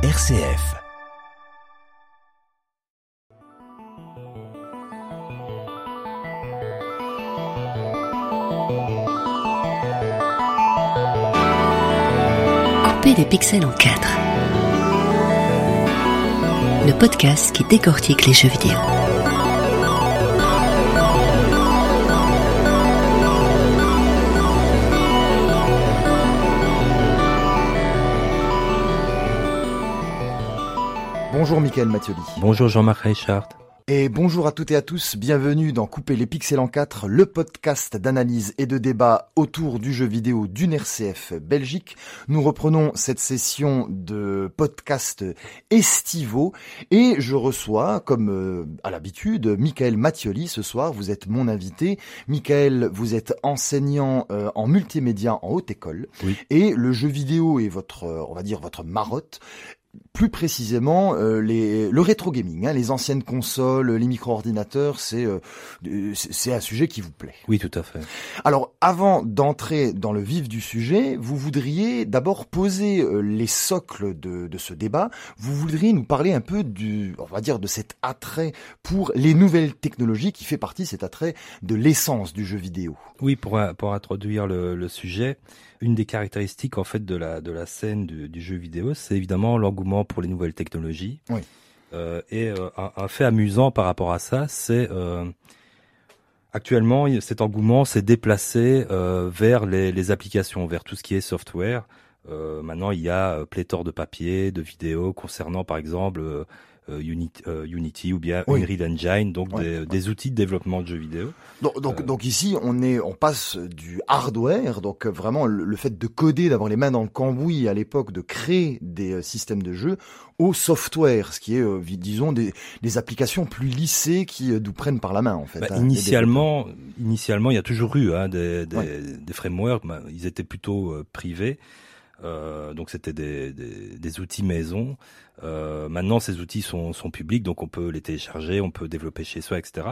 RCF. Couper les pixels en quatre. Le podcast qui décortique les jeux vidéo. Bonjour Michael Mathioli. Bonjour Jean-Marc Reichard. Et bonjour à toutes et à tous, bienvenue dans Couper les pixels en 4, le podcast d'analyse et de débat autour du jeu vidéo d'une RCF Belgique. Nous reprenons cette session de podcast estivaux et je reçois, comme euh, à l'habitude, Michael Mathioli ce soir. Vous êtes mon invité. Michael, vous êtes enseignant euh, en multimédia en haute école Oui. et le jeu vidéo est votre, euh, on va dire, votre marotte plus précisément euh, les, le rétro gaming, hein, les anciennes consoles, les micro-ordinateurs, c'est euh, c'est un sujet qui vous plaît. Oui, tout à fait. Alors, avant d'entrer dans le vif du sujet, vous voudriez d'abord poser euh, les socles de, de ce débat. Vous voudriez nous parler un peu du, on va dire, de cet attrait pour les nouvelles technologies qui fait partie cet attrait de l'essence du jeu vidéo. Oui, pour, pour introduire le, le sujet, une des caractéristiques en fait de la, de la scène du, du jeu vidéo, c'est évidemment l'engouement pour les nouvelles technologies. Oui. Euh, et euh, un, un fait amusant par rapport à ça, c'est euh, actuellement cet engouement s'est déplacé vers les, les applications, vers tout ce qui est software. Maintenant, il y a pléthore de papiers, de vidéos concernant par exemple Unity, euh, Unity ou bien Oui. Unreal Engine, donc des, des outils de développement de jeux vidéo. Donc, donc, Euh. donc ici, on est, on passe du hardware, donc euh, vraiment le, le fait de coder, d'avoir les mains dans le cambouis à l'époque, de créer des euh, systèmes de jeu, au software, ce qui est, euh, disons, des, des applications plus lissées qui euh, nous prennent par la main en fait. Bah, hein, initialement, initialement, il y a toujours eu hein, des, des, des frameworks. bah, ils étaient plutôt euh, privés, euh, donc c'était des, des, des outils maison. Euh, maintenant, ces outils sont, sont publics, donc on peut les télécharger, on peut développer chez soi, etc.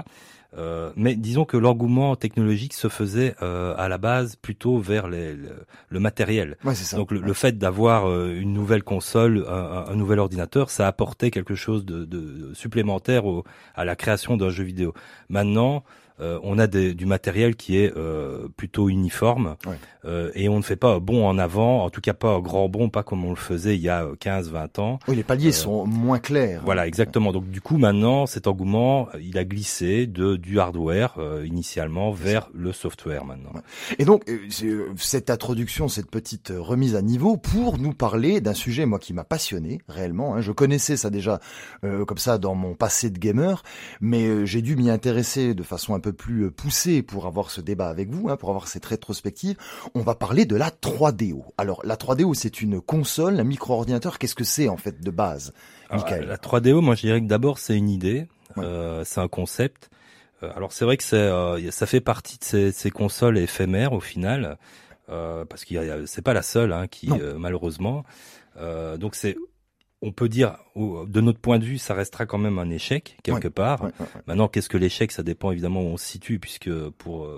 Euh, mais disons que l'engouement technologique se faisait euh, à la base plutôt vers les, le, le matériel. Ouais, c'est ça. Donc le, le fait d'avoir euh, une nouvelle console, un, un- un nouvel ordinateur, ça apportait quelque chose de, de supplémentaire au, à la création d'un jeu vidéo. Maintenant, euh, on a des- du matériel qui est euh, plutôt uniforme Ouais. euh, et on ne fait pas un bond en avant, en tout cas pas un grand bond, pas comme on le faisait il y a 15-20 ans. Oui, les paliers euh, sont moins clairs. Voilà, exactement. Donc du coup, maintenant, cet engouement, euh, il a glissé de du hardware euh, initialement vers le software maintenant. Ouais. Et donc, euh, euh, cette introduction, cette petite euh, remise à niveau pour nous parler d'un sujet, moi, qui m'a passionné, réellement. hein. Je connaissais ça déjà euh, comme ça dans mon passé de gamer, mais euh, j'ai dû m'y intéresser de façon un peu plus euh, poussée pour avoir ce débat avec vous, hein, pour avoir cette rétrospective. On va parler de la 3DO. Alors, la 3DO, c'est une console, un micro-ordinateur. Qu'est-ce que c'est, en fait, de base Alors, Michael. la 3DO, moi je dirais que d'abord c'est une idée, Ouais. euh, c'est un concept. Euh, alors c'est vrai que c'est, euh, ça fait partie de ces, ces consoles éphémères au final, euh, parce qu'il a- c'est pas la seule hein, qui euh, malheureusement. Donc c'est, on peut dire, de notre point de vue, ça restera quand même un échec quelque part. Ouais, ouais, ouais. Maintenant, qu'est-ce que l'échec Ça dépend évidemment où on se situe, puisque pour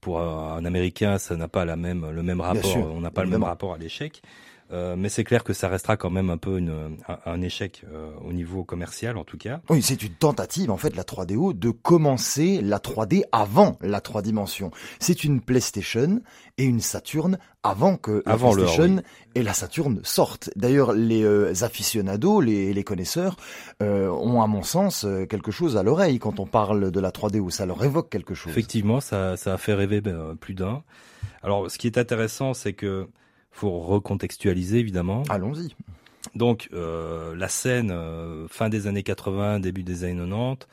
pour un Américain, ça n'a pas la même le même rapport. on n'a pas le même rapport à l'échec. Euh, mais c'est clair que ça restera quand même un peu une, un, un échec euh, au niveau commercial, en tout cas. Oui, c'est une tentative, en fait, la 3DO, de commencer la 3D avant la 3 dimensions. C'est une PlayStation et une Saturn avant que la Avant PlayStation oui. et la Saturn sortent. D'ailleurs, les euh, aficionados, les, les connaisseurs, euh, ont, à mon sens, euh, quelque chose à l'oreille quand on parle de la 3DO. Ça leur évoque quelque chose. Effectivement, ça, ça a fait rêver ben, plus d'un. Alors, ce qui est intéressant, c'est que faut recontextualiser évidemment. Allons-y. Donc, euh, la scène euh, fin des années 80, début des années 90,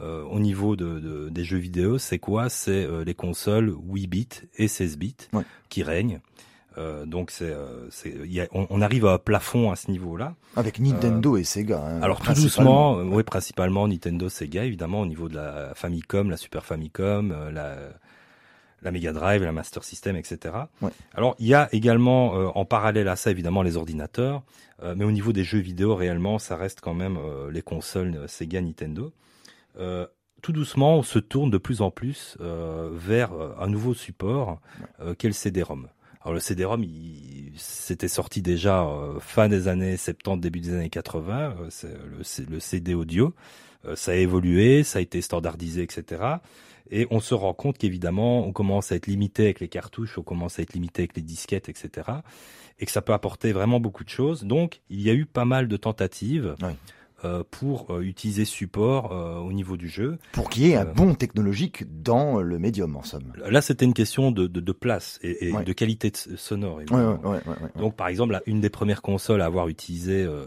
euh, au niveau de, de- des jeux vidéo, c'est quoi? C'est les consoles 8 bits et 16 bits Ouais. qui règnent. Donc, c'est, on, on arrive à un plafond à ce niveau-là. Avec Nintendo et Sega. hein, Alors tout doucement, oui, principalement Nintendo, Sega, évidemment, au niveau de la Famicom, la Super Famicom, la, la Mega Drive, la Master System, etc. Ouais. Alors il y a également euh, en parallèle à ça, évidemment, les ordinateurs, euh, mais au niveau des jeux vidéo, réellement, ça reste quand même euh, les consoles Sega, Nintendo. Tout doucement, on se tourne de plus en plus vers un nouveau support euh, qu'est le CD-ROM. Alors le CD-ROM, il, c'était sorti déjà fin des années 70, début des années 80. euh, c'est le, le CD audio, ça a évolué, ça a été standardisé, etc. Et on se rend compte qu'évidemment, on commence à être limité avec les cartouches, on commence à être limité avec les disquettes, etc. Et que ça peut apporter vraiment beaucoup de choses. Donc, il y a eu pas mal de tentatives Oui. euh, pour euh, utiliser ce support euh, au niveau du jeu. Pour qu'il y ait un bon technologique dans le médium, en somme. Là, c'était une question de, de, de place et, et Ouais. de qualité de- sonore. Ouais, ouais. Donc, par exemple, une des premières consoles à avoir utilisé le,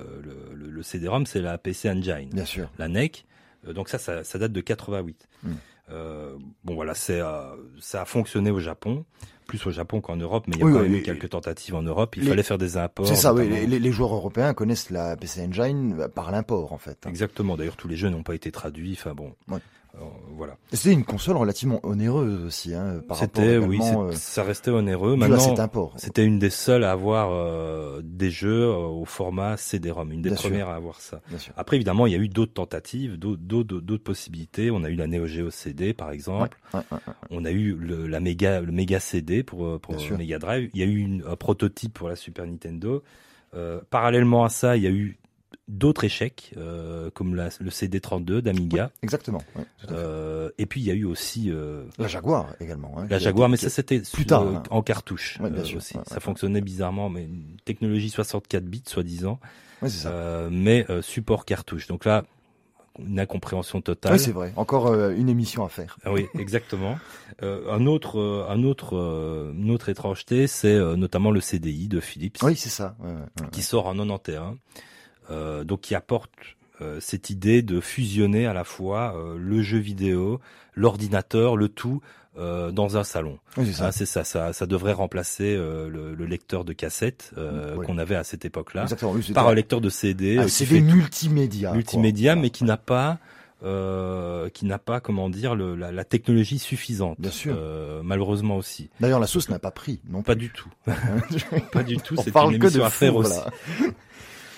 le, le CD-ROM, c'est la PC Engine, Bien sûr. la NEC. Donc ça, ça, ça date de 88. Mm. Euh, bon, voilà, c'est euh, ça a fonctionné au Japon, plus au Japon qu'en Europe, mais il y a Oui, quand oui, même eu quelques tentatives en Europe. Il les- fallait faire des imports. C'est ça, oui. notamment. Les, les- les joueurs européens connaissent la PC Engine euh, par l'import, en fait. hein. Exactement. D'ailleurs, tous les jeux n'ont pas été traduits. Enfin bon. Euh, voilà. C'était une console relativement onéreuse aussi, hein, par rapport C'était, oui, euh, ça restait onéreux. Maintenant. C'était une des seules à avoir euh, des jeux euh, au format CD-ROM, une des Bien sûr. premières à avoir ça. Après, évidemment, il y a eu d'autres tentatives, d'autres- possibilités. On a eu la Neo Geo CD, par exemple. Ouais, ouais, ouais. On a eu le, la méga, le Mega CD pour. Mega Drive. Il y a eu une- un prototype pour la Super Nintendo. Euh, parallèlement à ça, il y a eu d'autres échecs, euh, comme la- le CD32 d'Amiga. Exactement. Euh, et puis, il y a eu aussi euh, La Jaguar également. hein, la Jaguar, mais ça c'était plus tard, euh, hein. en cartouche Ouais, bien euh, sûr, aussi. ouais, ça ouais. fonctionnait bizarrement, mais une technologie 64 bits soi-disant, euh, mais euh, support cartouche. Donc là, une incompréhension totale. Ouais, c'est vrai. Encore euh, une émission à faire. Ah oui, exactement. Euh, un autre, euh, un autre, euh, une autre étrangeté, c'est euh, notamment le CDI de Philips, Oui, c'est ça. ouais, ouais, ouais. qui sort en 91, euh, donc qui apporte euh, cette idée de fusionner à la fois euh, le jeu vidéo, l'ordinateur, le tout euh, dans un salon. Oui, c'est ça. Ah, c'est ça, ça, ça devrait remplacer euh, le, le lecteur de cassette euh, Oui. qu'on avait à cette époque-là. Oui, par un lecteur de CD, un euh, CD multimédia. quoi. multimédia, mais qui n'a pas, euh, qui n'a pas, comment dire, le, la, la technologie suffisante. Bien sûr. Euh, malheureusement aussi. D'ailleurs, la sauce n'a pas pris. Non Pas du tout. pas du tout. On C'est parle une que de à faire aussi.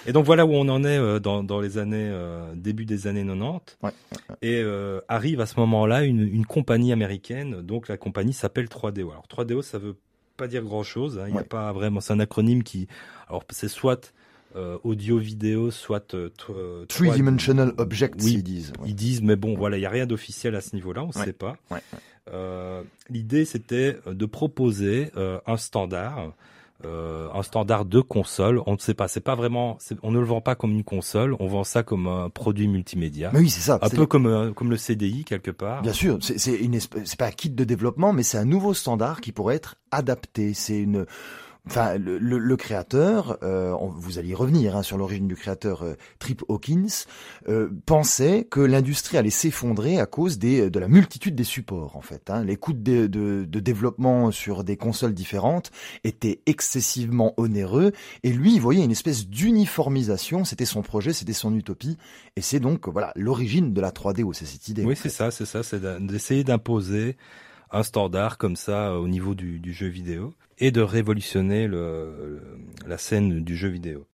là. Et donc voilà où on en est euh, dans, dans les années euh, début des années 90. Ouais, Et euh, arrive à ce moment-là une, une compagnie américaine. Donc la compagnie s'appelle 3DO. Alors 3DO, ça veut pas dire grand-chose. hein. Il Ouais. a pas vraiment. C'est un acronyme qui. Alors c'est soit euh, audio-vidéo, soit euh, t- trois- Three-dimensional objects, Oui. ils disent. ouais. Ils disent, mais bon, voilà, il y a rien d'officiel à ce niveau-là, on ne Ouais. sait pas. Ouais, Euh, L'idée, c'était de proposer un standard, un standard de console. On ne sait pas, c'est pas vraiment, on ne le vend pas comme une console, on vend ça comme un produit multimédia, Mais oui, c'est ça. un peu comme euh, comme le CDI quelque part. Bien sûr, c'est c'est une espèce- c'est pas un kit de développement, mais c'est un nouveau standard qui pourrait être adapté. C'est une, enfin, le, le- le créateur, euh, on- vous allez y revenir hein, sur l'origine du créateur euh, Trip Hawkins, euh, pensait que l'industrie allait s'effondrer à cause des, de la multitude des supports en fait. Hein. Les coûts de, de, de développement sur des consoles différentes étaient excessivement onéreux, et lui, il voyait une espèce d'uniformisation. C'était son projet, c'était son utopie, et c'est donc voilà l'origine de la 3DO, c'est cette idée. Oui, c'est ça, c'est ça, c'est d'essayer d'imposer un standard comme ça euh, au niveau du, du jeu vidéo et de révolutionner la scène du jeu vidéo.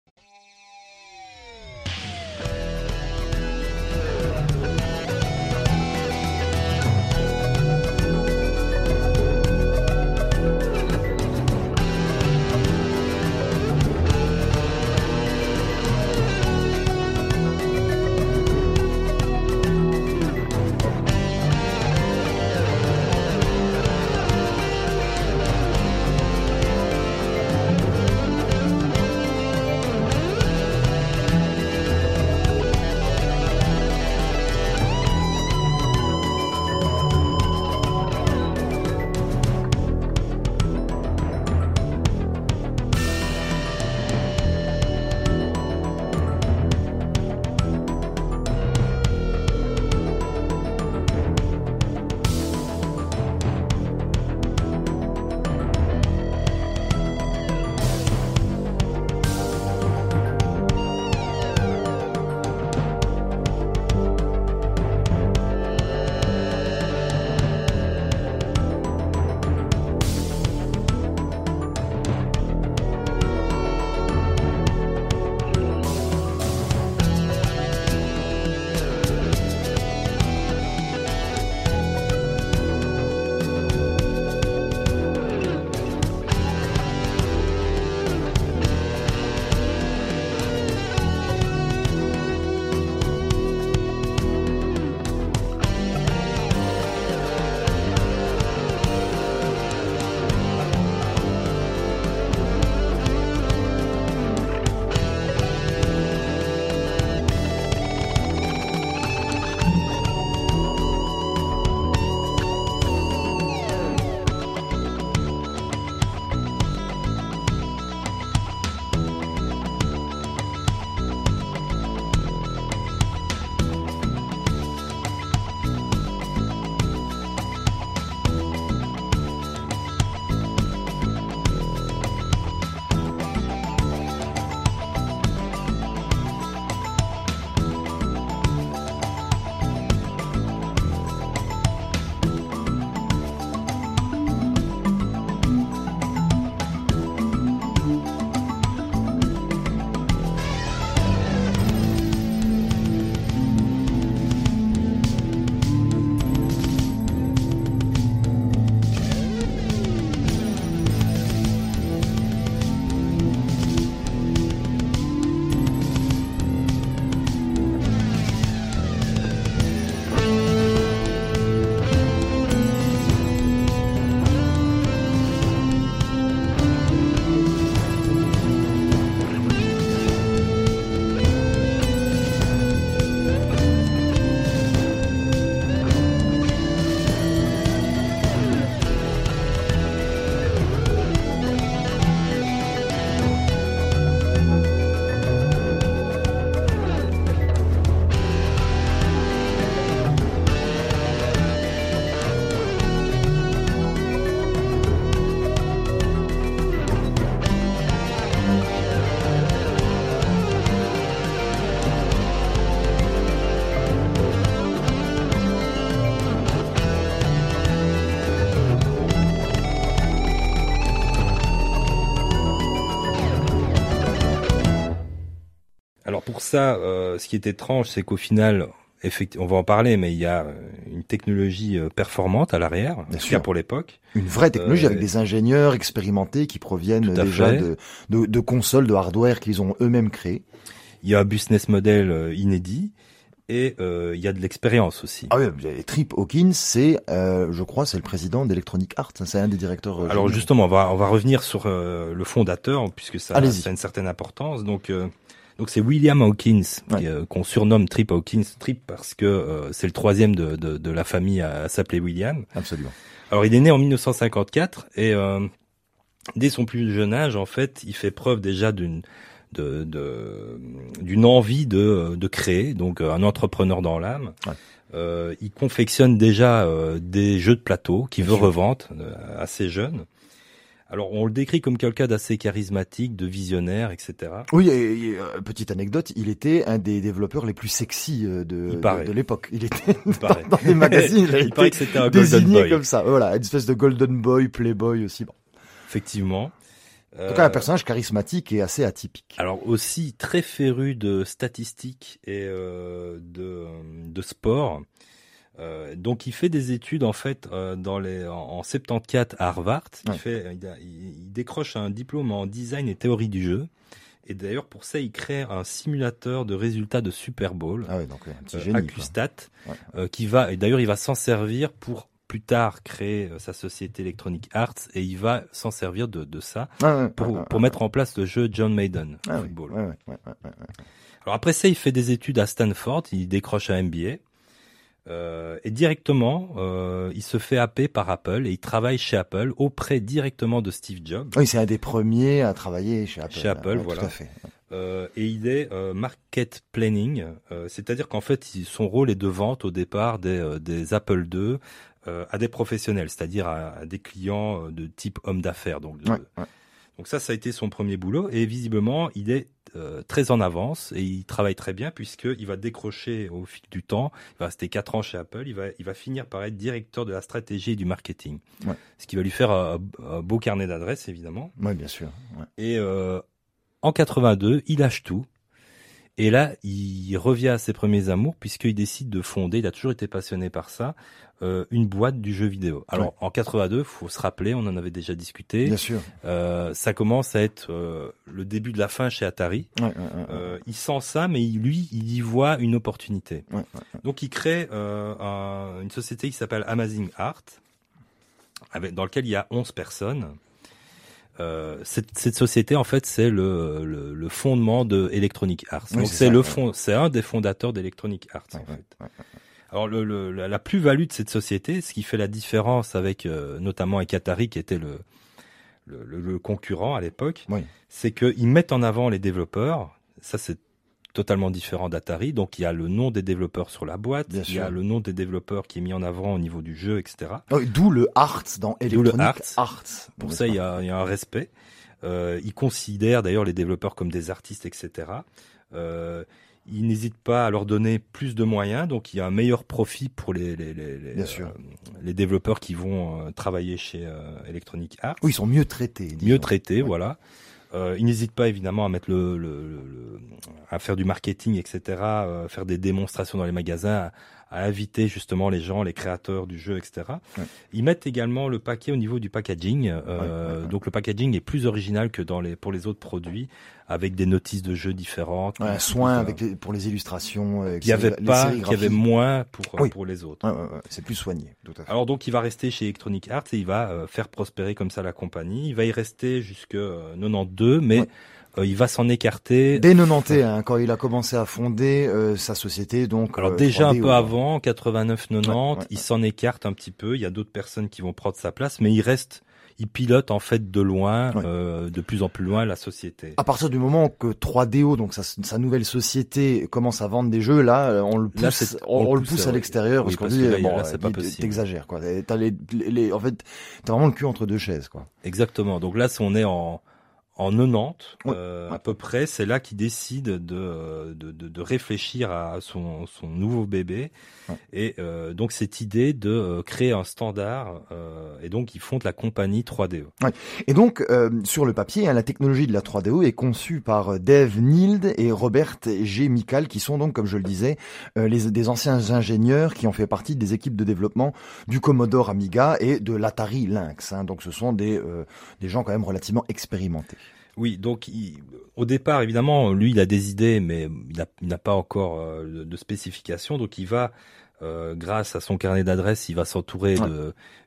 Ça, euh, ce qui est étrange, c'est qu'au final, effectivement, on va en parler, mais il y a euh, une technologie euh, performante à l'arrière, en Bien tout sûr. cas pour l'époque. Une vraie technologie Euh, avec des ingénieurs expérimentés qui proviennent déjà de, de, de consoles, de hardware qu'ils ont eux-mêmes créés. Il y a un business model inédit et euh, il y a de l'expérience aussi. Ah oui, Trip Hawkins, c'est, euh, je crois, c'est le président d'Electronic Arts, c'est un des directeurs. euh, Alors justement, on va on va revenir sur le fondateur puisque ça, ça a une certaine importance. Donc donc c'est William Hawkins Ouais. euh, qu'on surnomme Trip Hawkins. Trip parce que euh, c'est le troisième de, de, de la famille à, à s'appeler William. Absolument. Alors il est né en 1954 et euh, dès son plus jeune âge, en fait, il fait preuve déjà d'une de, de- d'une envie de, de créer, donc un entrepreneur dans l'âme. Ouais. Euh, il confectionne déjà euh, des jeux de plateau qu'il veut revendre euh, assez jeune. Alors on le décrit comme quelqu'un d'assez charismatique, de visionnaire, etc. Oui, et, et, euh, petite anecdote, il était un des développeurs les plus sexy euh, de, de, de l'époque. Il était Il dans, dans des magazines, il il paraît que c'était un golden désigné boy. comme ça. Voilà, une espèce de golden boy, playboy aussi. Bon. Effectivement. En tout cas, un personnage charismatique et assez atypique. Alors aussi très féru de statistiques et euh, de, de sport. Euh, donc il fait des études en fait euh, dans les en, en 74 à Harvard. Il Ouais. fait il, a- il- il décroche un diplôme en design et théorie du jeu. Et d'ailleurs pour ça il crée un simulateur de résultats de Super Bowl, Ah ouais, donc un petit euh, génie. Accustat, Ouais. qui va et d'ailleurs il va s'en servir pour plus tard créer sa société Electronic Arts et il va s'en servir de, de ça Ah pour, ah pour mettre en place le jeu John Maiden ah football. Alors après ça, il fait des études à Stanford, il décroche un MBA. Euh, et directement, euh, il se fait happer par Apple et il travaille chez Apple auprès directement de Steve Jobs. Oui, c'est un des premiers à travailler chez Apple. Chez Apple, Ouais, voilà. Tout à fait. Euh, et il est market planning, c'est-à-dire qu'en fait, son rôle est de vente au départ des, des Apple II à des professionnels, c'est-à-dire à, à des clients de type homme d'affaires. Donc, de- Ouais, ouais. donc ça, ça a été son premier boulot. Et visiblement, il est euh, très en avance et il travaille très bien puisqu'il va décrocher au fil du temps. Il va rester quatre ans chez Apple. Il va, il va finir par être directeur de la stratégie et du marketing. Ouais. Ce qui va lui faire un, un beau carnet d'adresses, évidemment. Ouais, bien sûr. Ouais. Et euh, en 82, il lâche tout. Et là, il revient à ses premiers amours puisqu'il décide de fonder, il a toujours été passionné par ça, euh, une boîte du jeu vidéo. Alors Ouais. en 82, faut se rappeler, on en avait déjà discuté, Bien sûr. euh, ça commence à être euh, le début de la fin chez Atari. Ouais, ouais, il sent ça, mais il- lui, il y voit une opportunité. Donc il crée un- une société qui s'appelle Amazing Art, avec, dans laquelle il y a 11 personnes. Euh, cette, cette société, en fait, c'est le, le, le fondement de Electronic Arts. Oui, Donc c'est le ouais. fond, c'est un des fondateurs d'Electronic Arts. Ouais, en ouais, fait. Alors le, le- la, plus-value de cette société, ce qui fait la différence avec euh, notamment avec Atari, qui était le, le, le- le concurrent à l'époque, Oui. c'est qu'ils mettent en avant les développeurs. Ça, c'est totalement différent d'Atari. Donc, il y a le nom des développeurs sur la boîte, Bien il y a le nom des développeurs qui est mis en avant au niveau du jeu, etc. Oh, D'où le Arts dans le Electronic Arts. Arts. Pour ça, il y a, il y a un respect. Euh, ils considèrent d'ailleurs les développeurs comme des artistes, etc. Euh, ils n'hésitent pas à leur donner plus de moyens, donc il y a un meilleur profit pour les, les, les, les, Bien sûr. euh, les développeurs qui vont euh, travailler chez euh, Electronic Arts. Oui, ils sont mieux traités. disons. mieux traités, Ouais. voilà. Euh, ils n'hésitent pas évidemment à mettre le, le, à faire du marketing, etc., euh, faire des démonstrations dans les magasins, à, inviter justement les gens, les créateurs du jeu, etc. Ouais. Ils mettent également le paquet au niveau du packaging. euh, Ouais, ouais, ouais. Donc le packaging est plus original que dans les pour les autres produits, avec des notices de jeux différentes. Ouais, un soin avec les, pour les illustrations. euh, qu'il y avait pas, qu'il y avait moins pour Oui. pour les autres. Ouais, ouais, ouais, c'est plus soigné, tout à fait. Alors donc il va rester chez Electronic Arts et il va euh, faire prospérer comme ça la compagnie. Il va y rester jusque euh, 92, mais Ouais. Euh, il va s'en écarter. Dès 91, hein, quand il a commencé à fonder euh, sa société, donc. Alors euh, déjà un 3D, peu ouais. avant, 89-90, Ouais, ouais, il s'en écarte un petit peu. Il y a d'autres personnes qui vont prendre sa place, mais il reste, il pilote en fait de loin, euh, de plus en plus loin la société. À partir du moment que 3DO, donc sa, sa nouvelle société, commence à vendre des jeux, là, on le pousse, Là, on, le pousse pousse, à l'extérieur Oui, parce qu'on dit, là, a- bon, c'est pas dis- possible. t'exagères, quoi. T'as les, les- en fait, t'as vraiment le cul entre deux chaises, quoi. Exactement. Donc là, si on est en en 90 euh, à peu près, c'est là qu'il décide de, de, de, de, réfléchir à son, son nouveau bébé. Et euh, donc cette idée de euh, créer un standard, euh, et donc ils fondent la compagnie 3DO. Et donc sur le papier, hein, la technologie de la 3DO est conçue par Dave Nield et Robert G. Mikal, qui sont donc, comme je le disais, les, des anciens ingénieurs qui ont fait partie des équipes de développement du Commodore Amiga et de l'Atari Lynx. Hein. Donc ce sont des, des gens quand même relativement expérimentés. Oui, donc au départ, évidemment, lui, il a des idées, mais il n'a pas encore euh, de, spécification. Donc il va, euh, grâce à son carnet d'adresses, il va s'entourer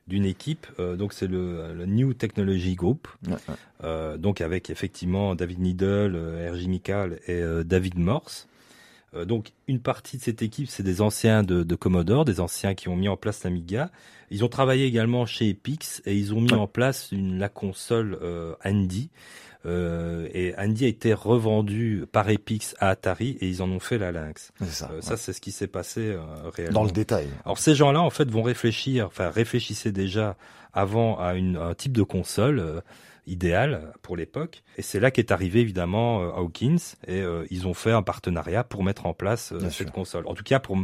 d'une équipe. Euh, donc c'est le, New Technology Group. donc avec effectivement David Needle, R.J. Mikal et David Morse. donc une partie de cette équipe, c'est des anciens de, de, Commodore, des anciens qui ont mis en place l'Amiga. Ils ont travaillé également chez Epix et ils ont mis en place une, la console Andy. Euh, et Andy a été revendu par Epix à Atari et ils en ont fait la Lynx. Ça, euh, ça c'est ce qui s'est passé euh, réellement. Dans le détail. Alors ces gens-là en fait vont réfléchir, enfin réfléchissaient déjà avant à une, un type de console idéal pour l'époque. Et c'est là qu'est arrivé évidemment Hawkins et ils ont fait un partenariat pour mettre en place cette console. En tout cas pour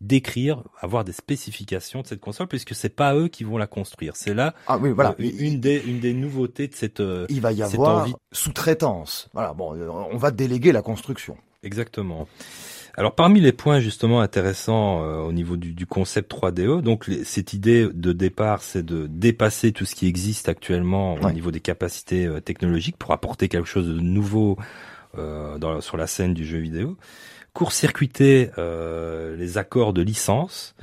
décrire, avoir des spécifications de cette console, puisque c'est pas eux qui vont la construire. C'est là ah, oui, voilà. Euh, une, des, une des nouveautés de cette. Euh, il va y avoir sous-traitance. Voilà, bon, euh, on va déléguer la construction. Exactement. Alors parmi les points justement intéressants au niveau du, du, concept 3DO, donc cette idée de départ, c'est de dépasser tout ce qui existe actuellement au niveau des capacités technologiques pour apporter quelque chose de nouveau dans, sur la scène du jeu vidéo court-circuiter euh, les accords de licence,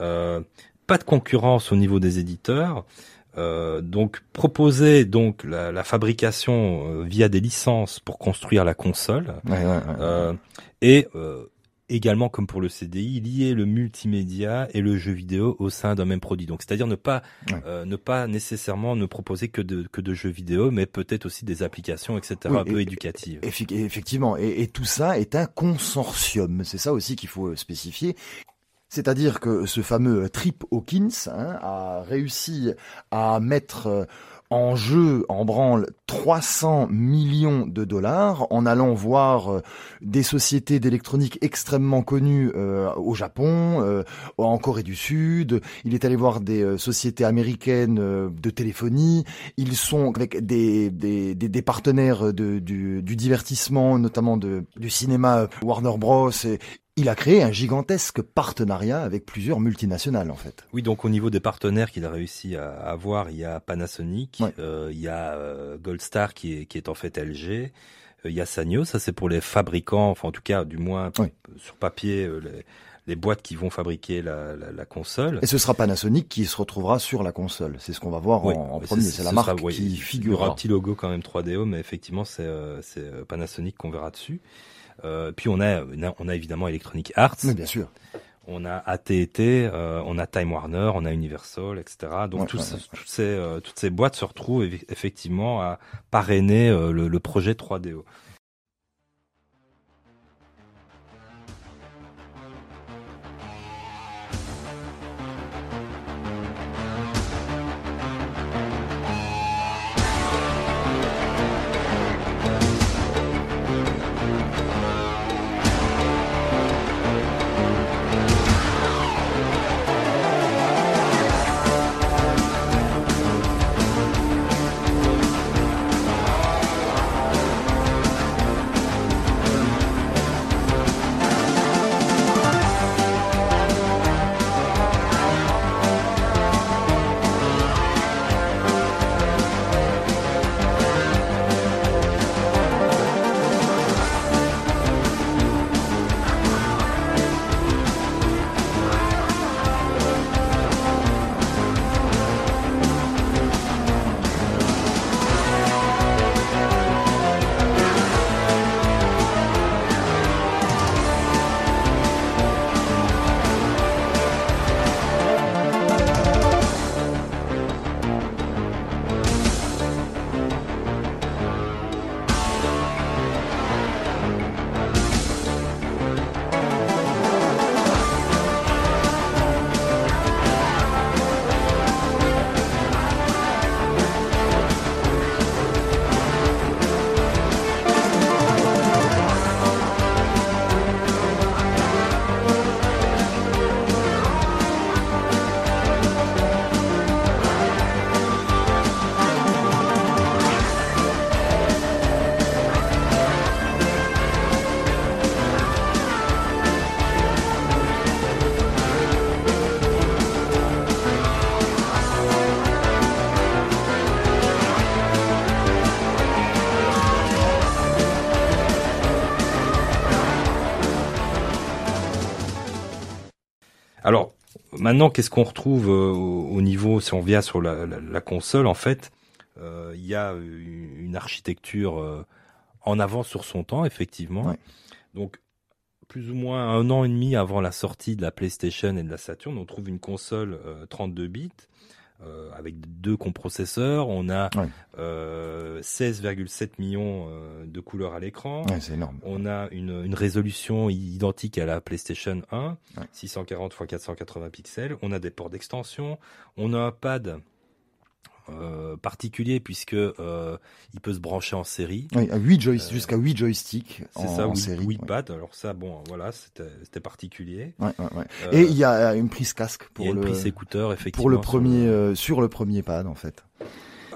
euh, pas de concurrence au niveau des éditeurs. Euh, donc proposer donc la, la fabrication via des licences pour construire la console. Et également, comme pour le CDI, lier le multimédia et le jeu vidéo au sein d'un même produit. Donc, c'est-à-dire ne pas euh, ne pas nécessairement ne proposer que de que de jeux vidéo, mais peut-être aussi des applications, etc. un peu éducatives. Effectivement, et, et, tout ça est un consortium. C'est ça aussi qu'il faut euh, spécifier. C'est-à-dire que ce fameux Trip Hawkins hein, a réussi à mettre euh, en jeu, en branle 300 millions de dollars en allant voir euh, des sociétés d'électronique extrêmement connues euh, au Japon, euh, en Corée du Sud. Il est allé voir des sociétés américaines de téléphonie. Ils sont avec des, des, des, partenaires de, du, du, divertissement, notamment de, du cinéma Warner Bros. Il a créé un gigantesque partenariat avec plusieurs multinationales en fait. Oui, donc au niveau des partenaires qu'il a réussi à avoir, il y a Panasonic, euh, il y a euh, Goldstar qui est, qui est en fait LG, euh, il y a Sanyo, ça c'est pour les fabricants, enfin en tout cas du moins sur papier les, les, boîtes qui vont fabriquer la, la, la, console. Et ce sera Panasonic qui se retrouvera sur la console, c'est ce qu'on va voir en, en premier, c'est la marque qui figurera. Il y aura un petit logo quand même 3DO, mais effectivement c'est Panasonic qu'on verra dessus. Euh, puis on a, on a évidemment Electronic Arts. Oui, bien sûr. On a AT&T, euh, on a Time Warner, on a Universal, etc. Donc toutes, ces, euh, toutes ces boîtes se retrouvent effectivement à parrainer le, le projet 3DO. Maintenant, qu'est-ce qu'on retrouve euh, au, au niveau, si on vient sur la, la, la console, en fait, euh, il y a une, une architecture euh, en avance sur son temps, effectivement. Ouais. Donc plus ou moins un an et demi avant la sortie de la PlayStation et de la Saturn, on trouve une console euh, 32 bits euh, avec deux coprocesseurs. On a Ouais. euh, 16,7 millions euh, de couleurs à l'écran. Ouais, c'est énorme. On a une, une résolution identique à la PlayStation 1, Ouais. 640 x 480 pixels. On a des ports d'extension. On a un pad euh, particulier puisque euh, il peut se brancher en série. Oui, à 8 joy- jusqu'à 8 joysticks C'est en, ça, en oui, série. oui, ouais. pad. Alors ça, bon, voilà, c'était particulier. Ouais, ouais. Euh, Et il y a une prise casque pour a une le prise écouteur, effectivement. pour le sur premier euh, sur le premier pad en fait.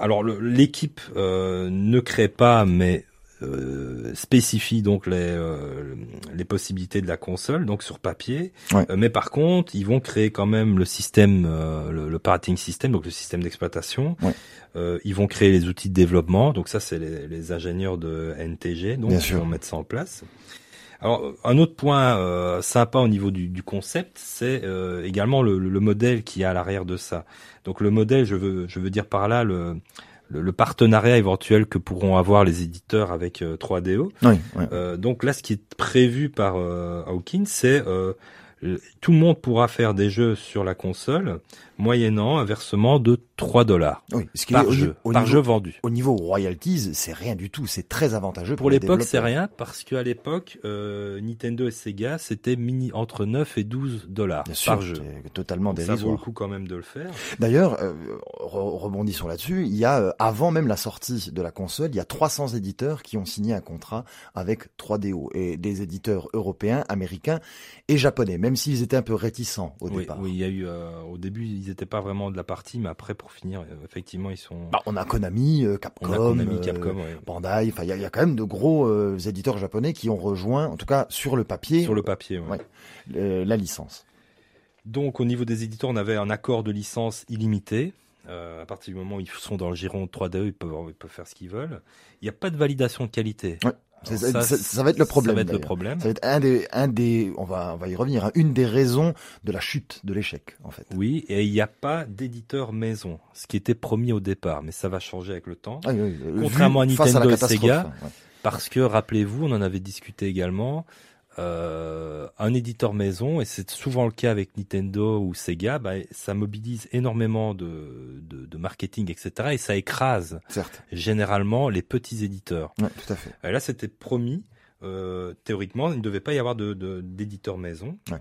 Alors le- l'équipe euh, ne crée pas, mais euh, spécifie donc les euh, les possibilités de la console, donc sur papier. Ouais. Euh, mais par contre, ils vont créer quand même le système, le, le operating system, donc le système d'exploitation. Ouais. Ils vont créer les outils de développement. Donc ça, c'est les, les ingénieurs de NTG, donc Bien qui sûr. vont mettre ça en place. Alors un autre point euh, sympa au niveau du, du concept, c'est euh, également le, le modèle qui est à l'arrière de ça. Donc le modèle, je veux, je veux dire par là le, le, le partenariat éventuel que pourront avoir les éditeurs avec euh, 3DO. Oui, ouais. Euh, donc là, ce qui est prévu par euh, Hawkins, c'est euh, tout le monde pourra faire des jeux sur la console, moyennant un versement de 3 dollars oui. Ce par est jeu, au par niveau, jeu vendu. au niveau royalties, c'est rien du tout. C'est très avantageux pour, Pour l'époque, c'est rien parce qu'à l'époque, euh, Nintendo et Sega, c'était mini entre 9 et 12 dollars Bien sûr, par jeu. c'est totalement Donc, ça vaut le dérisoire. coup quand même de le faire. D'ailleurs, euh, re- rebondissons là-dessus, il y a, euh, avant même la sortie de la console, il y a 300 éditeurs qui ont signé un contrat avec 3DO, et des éditeurs européens, américains et japonais, même s'ils étaient un peu réticents au Oui, départ. oui, il y a eu au début, ils n'étaient pas vraiment de la partie, mais après, pour finir, euh, effectivement, ils sont. Bah, on a Konami, euh, Capcom, on a Konami, euh, Capcom, ouais. Bandai, enfin il y, a- il y a quand même de gros euh, éditeurs japonais qui ont rejoint, en tout cas sur le papier, sur le papier. ouais. ouais. la licence. Donc au niveau des éditeurs, on avait un accord de licence illimité. Euh, à partir du moment où ils sont dans le giron 3DE, ils peuvent, ils peuvent faire ce qu'ils veulent. Il n'y a pas de validation de qualité. Ouais. Ça, ça- ça va être le problème. Ça va être le problème. Ça va être un des, un des, on va, on va y revenir, hein, une des raisons de la chute, de l'échec, en fait. Oui, et il n'y a pas d'éditeur maison, ce qui était promis au départ, mais ça va changer avec le temps. Ah oui, oui, euh, Contrairement vu à Nintendo et Sega, hein, ouais. Parce que, rappelez-vous, on en avait discuté également, euh, un éditeur maison, et c'est souvent le cas avec Nintendo ou Sega, bah, ça mobilise énormément de, de, de marketing, etc. Et ça écrase certes. généralement les petits éditeurs. Ouais, tout à fait. Et là, c'était promis. euh, théoriquement, il ne devait pas y avoir de, de- d'éditeur maison. Ouais.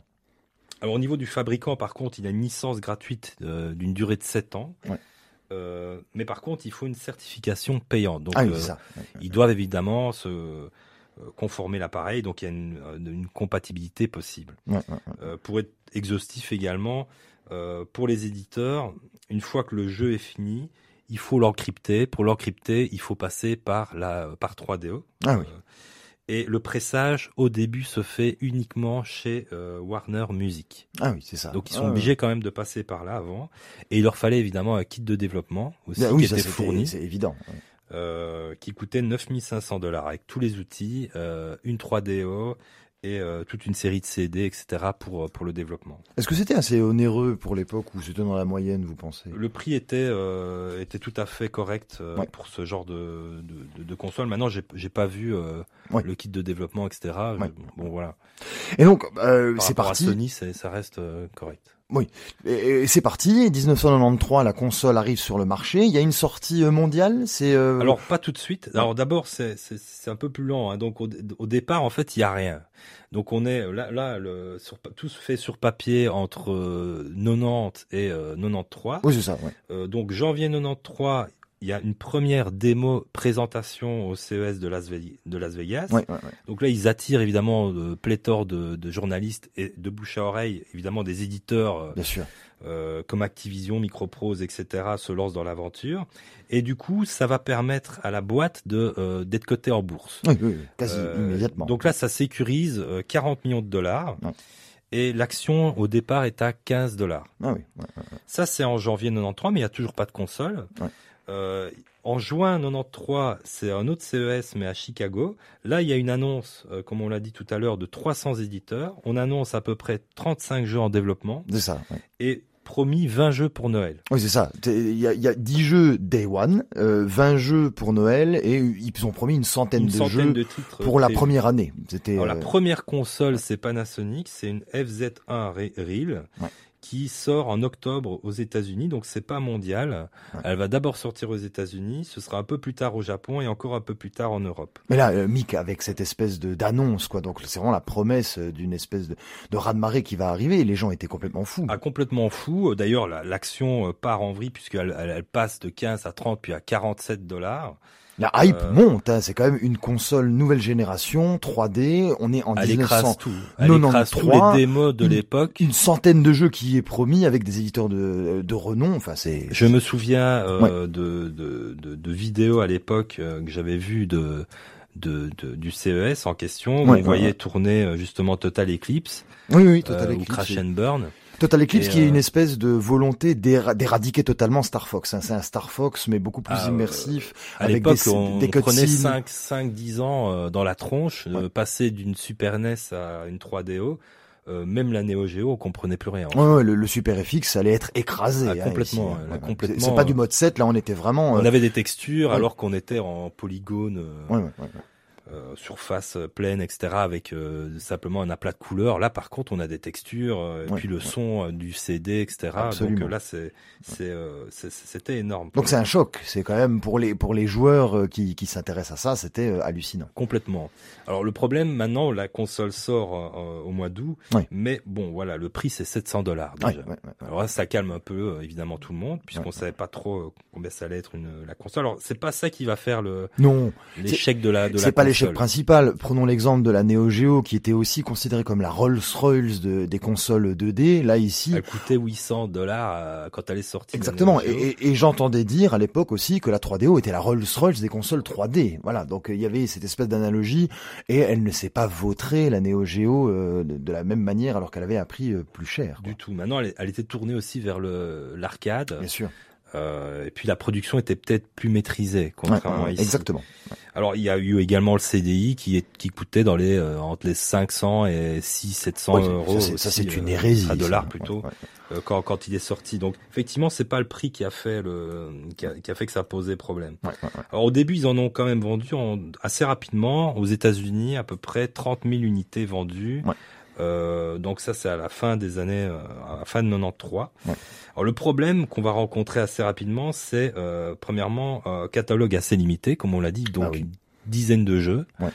Alors au niveau du fabricant, par contre, il a une licence gratuite euh, d'une durée de 7 ans. Ouais. Euh, mais par contre, il faut une certification payante. Donc, ah oui, ça. Ils doivent évidemment se conformer l'appareil, donc il y a une, euh, une compatibilité possible. Ouais, ouais, ouais. Euh, pour être exhaustif également, euh, pour les éditeurs, une fois que le jeu est fini, il faut l'encrypter. Pour l'encrypter, il faut passer par la par 3DO. Ah oui. Euh, et le pressage au début se fait uniquement chez euh, Warner Music. Ah oui, c'est ça. Donc ils Ah sont ouais. obligés quand même de passer par là avant. Et il leur fallait évidemment un kit de développement aussi Ah oui, qui ça était fourni c'est évident. Euh, qui coûtait 9500 dollars avec tous les outils, euh, une 3DO et euh, toute une série de CD, etc. pour pour le développement. Est-ce que c'était assez onéreux pour l'époque ou c'était dans la moyenne, vous pensez? Le prix était euh, était tout à fait correct euh, Ouais. pour ce genre de de, de, de console. Maintenant, j'ai j'ai pas vu euh, Ouais. le kit de développement, etc. Ouais. Bon voilà. Et donc, euh, Par c'est rapport à parti. Sony, ça reste euh, correct. Et, et c'est parti. 1993, la console arrive sur le marché. Il y a une sortie euh, mondiale. C'est euh, Alors pas tout de suite. Alors d'abord c'est un peu plus lent. Hein. Donc au, au départ en fait il y a rien. Donc on est là là le, sur, tout se fait sur papier entre euh, 90 et euh, 93. oui, c'est ça. Ouais. Euh, donc janvier 93 il y a une première démo présentation au CES de Las, Ve- de Las Vegas. Ouais, ouais, ouais. Donc là, ils attirent évidemment de pléthore de, de journalistes et de bouche à oreille, évidemment des éditeurs euh, Bien sûr. euh, comme Activision, Microprose, etc. se lancent dans l'aventure. Et du coup, ça va permettre à la boîte de euh, d'être cotée en bourse. Oui, oui, oui, quasi Euh, immédiatement. Donc là, ça sécurise euh, 40 millions de dollars. Et l'action au départ est à 15 dollars. Ah oui. ouais, ouais. Ça, c'est en janvier 93, mais il n'y a toujours pas de console. Euh, En juin 93, c'est un autre CES, mais à Chicago. Là, il y a une annonce, euh, comme on l'a dit tout à l'heure, de 300 éditeurs. On annonce à peu près 35 jeux en développement. C'est ça. ouais. Et promis 20 jeux pour Noël. Oui, c'est ça. Il y a, il y a 10 jeux Day One, euh, 20 jeux pour Noël, et ils ont promis une centaine Une de centaine jeux de titres. pour la première année. C'était la euh, première console, c'est Panasonic, c'est une FZ1 Re- Reel Ouais. Qui sort en octobre aux États-Unis, donc c'est pas mondial. Ouais. Elle va d'abord sortir aux États-Unis, ce sera un peu plus tard au Japon et encore un peu plus tard en Europe. Mais là, euh, Mick, avec cette espèce de d'annonce, quoi. Donc c'est vraiment la promesse euh, d'une espèce de, de raz-de-marée qui va arriver. Les gens étaient complètement fous. Ah, complètement fou. D'ailleurs, la- l'action euh, part en vrille puisqu'elle elle, elle passe de 15 à 30 puis à 47 dollars. La hype Euh, monte. Hein. C'est quand même une console nouvelle génération, 3D. On est en Elle 1900. écrase tout. Elle 93, écrase tous les démos de l'époque. Une centaine de jeux qui est promis avec des éditeurs de, de renom. Enfin, c'est. Je me souviens euh, de, de, de, de vidéos à l'époque euh, que j'avais vues de, de, de- du CES en question. où Ouais, on voyait ouais. tourner justement Total Eclipse Oui, oui, Total euh, ou Eclipse. Crash and Burn. Total Eclipse Et, qui est euh, une espèce de volonté d'éra- d'éradiquer totalement Star Fox. hein. C'est un Star Fox mais beaucoup plus Ah, euh, immersif. À avec l'époque, des, on des prenait cutscenes. 5, 5, 10 ans euh, dans la tronche, euh, Ouais. passer d'une Super NES à une 3DO. euh, même la Neo Geo, on comprenait plus rien. Ouais, ouais, le, le Super FX allait être écrasé. Ah, hein, complètement, là, Ouais, ouais. complètement, C'est c'est pas du euh, mode 7, là on était vraiment... euh, On avait des textures alors qu'on était en polygone. euh, ouais, ouais, ouais. Euh, surface euh, pleine, etc., avec euh, simplement un aplat de couleurs. Là, par contre, on a des textures, euh, et Ouais, puis le ouais. son euh, du CD, etc. Absolument. Donc euh, là, c'est, c'est, euh, c'est- c'était énorme. Donc c'est un choc. C'est quand même pour les pour les joueurs euh, qui, qui s'intéressent à ça, c'était euh, hallucinant. Complètement. Alors le problème maintenant, la console sort euh, au mois d'août, Ouais. mais bon, voilà, le prix c'est 700 dollars déjà. Alors là, ça calme un peu euh, évidemment tout le monde, puisqu'on savait pas trop euh, combien ça allait être une la console. Alors c'est pas ça qui va faire le Non, l'échec de la de la l'échec principal. Prenons l'exemple de la Neo Geo qui était aussi considérée comme la Rolls-Royce de, des consoles 2D. Là ici, Elle coûtait 800 dollars euh, quand elle est sortie. Exactement. Et, et- et j'entendais dire à l'époque aussi que la 3DO était la Rolls-Royce des consoles 3D. Voilà. Donc il y avait cette espèce d'analogie et elle ne s'est pas vautrée la Neo Geo euh, de, de la même manière alors qu'elle avait un prix euh, plus cher. quoi. Du tout. Maintenant, elle, elle était tournée aussi vers le l'arcade. Bien sûr. Euh, et puis la production était peut-être plus maîtrisée, Ouais, contrairement ouais, à ici. exactement. Alors il y a eu également le CDI qui est qui coûtait dans les euh, entre les 500 et 6 700 Ouais, euros. ça, c'est- une euh, hérésie. À dollars ça. plutôt. Ouais, ouais. euh, quand quand il est sorti. Donc effectivement, c'est pas le prix qui a fait le qui a, qui a fait que ça posait problème. Ouais, ouais, ouais. Alors au début, ils en ont quand même vendu en- assez rapidement aux États-Unis, à peu près 30 000 unités vendues. Euh, donc ça, c'est à la fin des années, euh, à la fin de 93. Ouais. Alors le problème qu'on va rencontrer assez rapidement, c'est euh, premièrement un catalogue assez limité, comme on l'a dit, donc Ah oui. une dizaine de jeux. Ouais.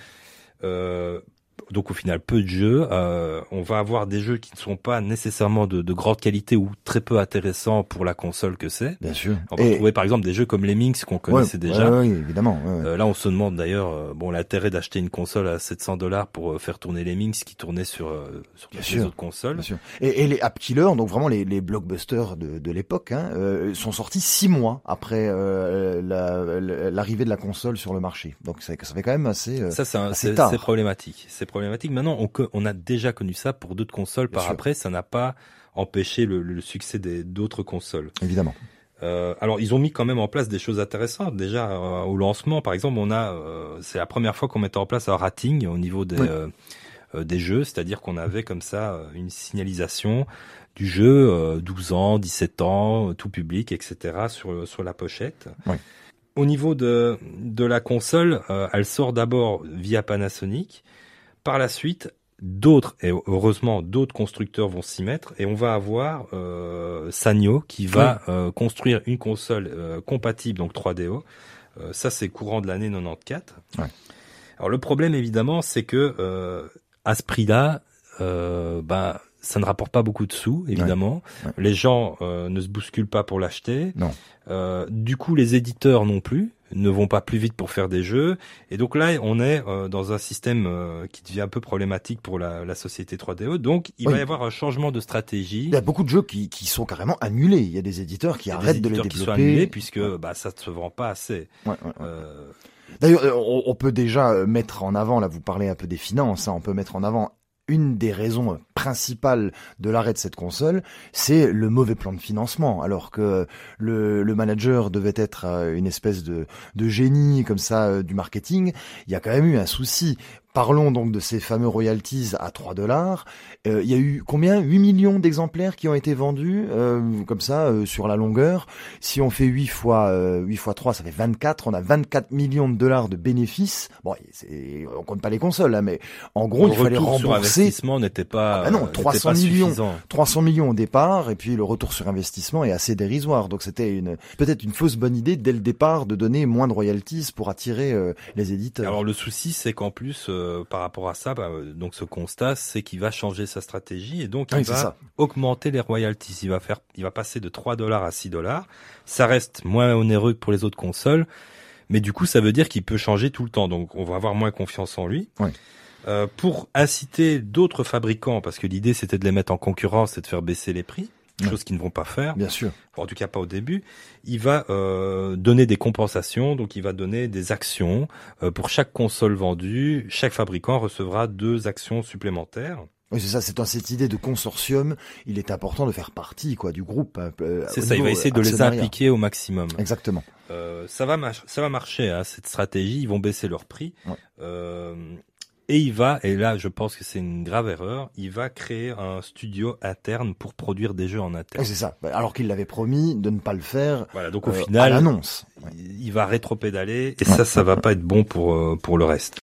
Donc au final peu de jeux. Euh, on va avoir des jeux qui ne sont pas nécessairement de, de grande qualité ou très peu intéressants pour la console que c'est. Bien sûr. On va trouver par exemple des jeux comme Lemmings qu'on ouais, connaissait déjà. ouais, ouais, évidemment. Euh, là, on se demande d'ailleurs, euh, bon, l'intérêt d'acheter une console à 700 dollars pour euh, faire tourner Lemmings qui tournait sur euh, sur Bien toutes sûr. les autres consoles. Bien sûr. Et, et les app killers, donc vraiment les, les blockbusters de, de l'époque, hein, euh, sont sortis six mois après euh, la- la- l'arrivée de la console sur le marché. Donc ça, ça fait quand même assez. euh, Ça, c'est problématique. C'est problématique. Maintenant, on, a déjà connu ça pour d'autres consoles. Bien Par sûr. après, ça n'a pas empêché le, le succès des d'autres consoles. évidemment. Euh, alors, ils ont mis quand même en place des choses intéressantes. Déjà, euh, au lancement, par exemple, on a, euh, c'est la première fois qu'on mettait en place un rating au niveau des, Oui. des jeux, c'est-à-dire qu'on avait comme ça une signalisation du jeu, euh, 12 ans, 17 ans, tout public, etc. sur sur la pochette. Oui. Au niveau de de la console, elle sort d'abord via Panasonic. Par la suite, d'autres et heureusement d'autres constructeurs vont s'y mettre et on va avoir euh, Sanyo qui va euh, construire une console euh, compatible donc 3DO. Euh, ça c'est courant de l'année 94. Ouais. Alors le problème évidemment c'est que à ce prix-là, bah ça ne rapporte pas beaucoup de sous évidemment. Ouais. Les gens ne se bousculent pas pour l'acheter. Non. Du coup les éditeurs non plus ne vont pas plus vite pour faire des jeux. Et donc là, on est euh, dans un système euh, qui devient un peu problématique pour la, la société 3DO. Donc, il Oui. va y avoir un changement de stratégie. Il y a beaucoup de jeux qui, qui sont carrément annulés. Il y a des éditeurs qui arrêtent de les éditeurs qui sont développer. annulés puisque bah, ça ne se vend pas assez. Ouais, ouais, ouais. Euh, D'ailleurs, euh, on, peut déjà mettre en avant, là vous parlez un peu des finances, hein, on peut mettre en avant une des raisons principales de l'arrêt de cette console, c'est le mauvais plan de financement. Alors que le, le manager devait être euh, une espèce de, de génie comme ça euh, du marketing, il y a quand même eu un souci Parlons donc de ces fameux royalties à 3 dollars. Euh, il y a eu combien? 8 millions d'exemplaires qui ont été vendus euh, comme ça euh, sur la longueur. Si on fait 8 fois 8 fois 3, ça fait 24. On a 24 millions de dollars de bénéfices. Bon, c'est, on compte pas les consoles là, mais en gros, le il fallait rembourser. Sur investissement n'était pas. Ah bah non, 300 pas millions. suffisant. 300 millions au départ et puis le retour sur investissement est assez dérisoire. Donc c'était une peut-être une fausse bonne idée dès le départ de donner moins de royalties pour attirer euh, les éditeurs. Alors le souci, c'est qu'en plus, euh, par rapport à ça, bah, euh, donc ce constat, c'est qu'il va changer sa stratégie et donc il va ça. augmenter les royalties. Il va faire, il va passer de 3 dollars à 6 dollars. Ça reste moins onéreux que pour les autres consoles, mais du coup, ça veut dire qu'il peut changer tout le temps. Donc, on va avoir moins confiance en lui. Oui. Euh, pour inciter d'autres fabricants, parce que l'idée c'était de les mettre en concurrence et de faire baisser les prix, Ouais. chose qu'ils ne vont pas faire. Bien sûr. en tout cas pas au début, il va euh, donner des compensations, donc il va donner des actions. Euh, pour chaque console vendue, chaque fabricant recevra deux actions supplémentaires. Oui, c'est ça, c'est dans cette idée de consortium, il est important de faire partie quoi du groupe. hein, euh, C'est ça, il va essayer de les impliquer au maximum. Exactement. Euh, ça va, ça va marcher, hein, cette stratégie. Ils vont baisser leur prix. Ouais. Euh, et il va, et là je pense que c'est une grave erreur, il va créer un studio interne pour produire des jeux en interne. C'est ça. Bah, Alors qu'il l'avait promis de ne pas le faire Voilà, donc au euh, à final, l'annonce. Ouais. il il va rétropédaler et ça, ça va pas être bon pour euh, pour le reste.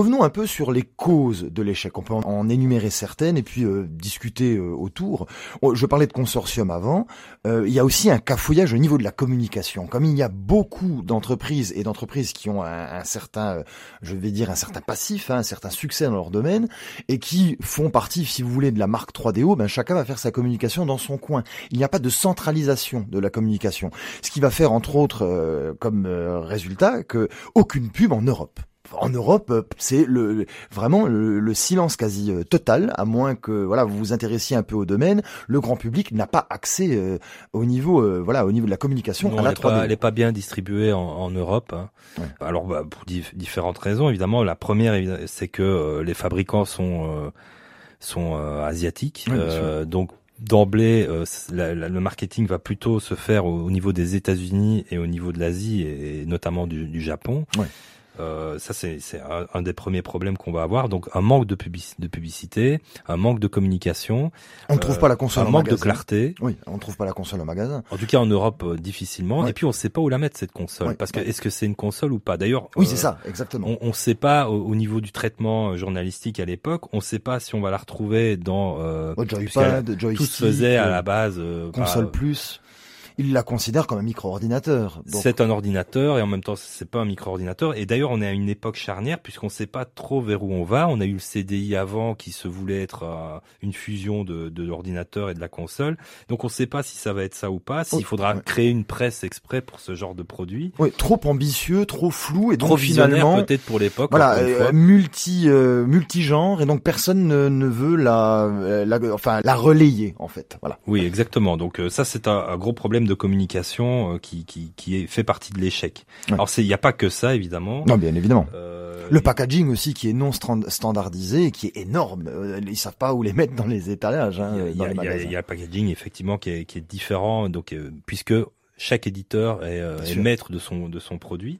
Revenons un peu sur les causes de l'échec. On peut en, énumérer certaines et puis euh, discuter euh, autour. Je parlais de consortium avant. il y a aussi un cafouillage au niveau de la communication. Comme il y a beaucoup d'entreprises et d'entreprises qui ont un, certain, je vais dire un certain passif, hein, un certain succès dans leur domaine et qui font partie, si vous voulez, de la marque 3DO, ben chacun va faire sa communication dans son coin. Il n'y a pas de centralisation de la communication. Ce qui va faire entre autres comme résultat que aucune pub en Europe en Europe, euh, c'est le vraiment le, silence quasi euh, total, à moins que voilà vous vous intéressiez un peu au domaine. Le grand public n'a pas accès euh, au niveau voilà au niveau de la communication à la 3D. elle n'est pas bien distribuée en, Europe. Hein. Alors bah, pour différentes raisons, évidemment. La première, c'est que les fabricants sont sont asiatiques, donc d'emblée, le marketing va plutôt se faire au, niveau des États-Unis et au niveau de l'Asie et, notamment du, du Japon. Ouais. Euh, ça, c'est un, un, des premiers problèmes qu'on va avoir. Donc, un manque de, de publicité, un manque de communication. On ne trouve pas la console un manque de clarté. Oui, on ne trouve pas la console au magasin. En tout cas, en Europe, euh, difficilement. Et puis, on ne sait pas où la mettre cette console, parce que est-ce que c'est une console ou pas? D'ailleurs, oui, c'est euh, ça, exactement. On ne sait pas au, niveau du traitement journalistique à l'époque. On ne sait pas si on va la retrouver dans euh, Joypad, Joystick, tout se faisait à la base. console plus il la considère comme un micro-ordinateur. C'est un ordinateur et en même temps c'est pas un micro-ordinateur. Et d'ailleurs on est à une époque charnière puisqu'on ne sait pas trop vers où on va. On a eu le CDI avant qui se voulait être euh, une fusion de, de l'ordinateur et de la console. Donc on ne sait pas si ça va être ça ou pas. S'il faudra créer une presse exprès pour ce genre de produit. Oui, trop ambitieux, trop flou et trop finalement peut-être pour l'époque. Voilà, euh, multi euh, multigenre et donc personne ne, veut la, la, enfin la relayer en fait. Voilà. Oui, exactement. Donc ça c'est un, un gros problème de communication euh, qui, qui, qui est, fait partie de l'échec. Alors il n'y a pas que ça évidemment. Non, bien évidemment. Euh, le packaging aussi qui est non standardisé et qui est énorme. Euh, ils savent pas où les mettre dans les étalages. Hein, il, y a, il, y a, le packaging effectivement qui est, qui est différent. Donc puisque chaque éditeur est, est, maître de son de son produit.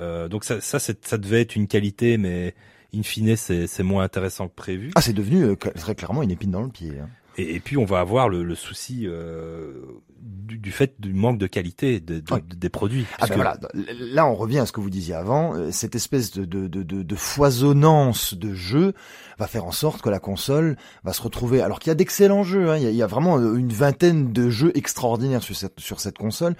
Euh, donc ça ça ça devait être une qualité, mais in fine c'est moins intéressant que prévu. Ah c'est devenu très clairement une épine dans le pied. Hein. Et, et, puis on va avoir le, le souci euh, du, du, fait du manque de qualité de, de, des produits. Ah ben voilà, là on revient à ce que vous disiez avant. Euh, cette espèce de, de, foisonnance de jeux va faire en sorte que la console va se retrouver. Alors qu'il y a d'excellents jeux, hein, il, y a, il, y a, vraiment une vingtaine de jeux extraordinaires sur cette, sur cette console,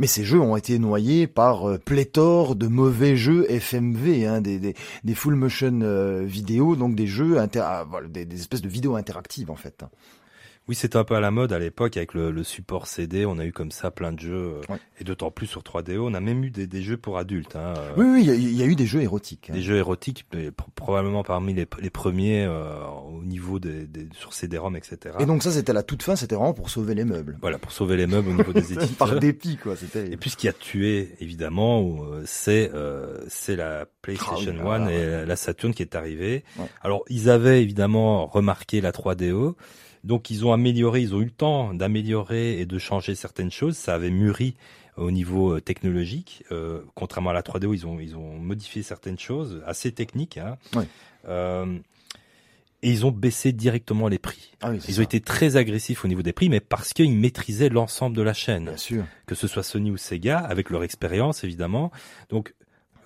mais ces jeux ont été noyés par euh, pléthore de mauvais jeux FMV, hein, des, des, full motion euh, donc des jeux inter ah, des, espèces de vidéos interactives en fait. Oui, c'était un peu à la mode à l'époque avec le, le, support CD. On a eu comme ça plein de jeux, euh, et d'autant plus sur 3DO. On a même eu des, des jeux pour adultes. Hein, euh. oui, oui, il y, a eu des jeux érotiques. Hein. Des jeux érotiques, mais probablement parmi les, les premiers euh, au niveau des, des sur CD-ROM, etc. Et donc ça, c'était la toute fin. C'était vraiment pour sauver les meubles. Voilà, pour sauver les meubles au niveau des éditeurs. Par dépit, quoi. C'était. Et puis ce qui a tué, évidemment, c'est c'est la PlayStation 1 ah et la Saturn qui est arrivée. Alors ils avaient évidemment remarqué la 3DO. Donc ils ont amélioré, ils ont eu le temps d'améliorer et de changer certaines choses. Ça avait mûri au niveau euh, technologique. Euh, contrairement à la 3DO, ils ont, ils ont modifié certaines choses assez techniques. Hein. Euh, et ils ont baissé directement les prix. Ah ils ont été très agressifs au niveau des prix, mais parce qu'ils maîtrisaient l'ensemble de la chaîne. Bien sûr. Que ce soit Sony ou Sega, avec leur expérience évidemment. Donc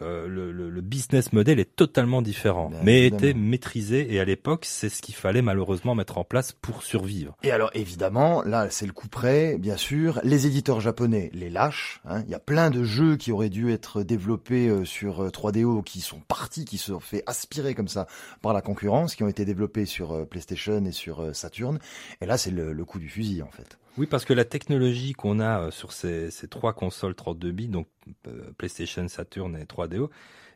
euh, le, le, business model est totalement différent, mais était maîtrisé et à l'époque c'est ce qu'il fallait malheureusement mettre en place pour survivre. Et alors évidemment là c'est le coup près, bien sûr, les éditeurs japonais les lâchent. Hein. Il y a plein de jeux qui auraient dû être développés euh, sur 3DO euh, qui sont partis, qui se sont fait aspirer comme ça par la concurrence, qui ont été développés sur PlayStation et sur Saturn. Et là c'est le, le coup du fusil en fait. Oui, parce que la technologie qu'on a euh, sur ces, ces, trois consoles 32 bits, donc euh, PlayStation, Saturn et 3DO,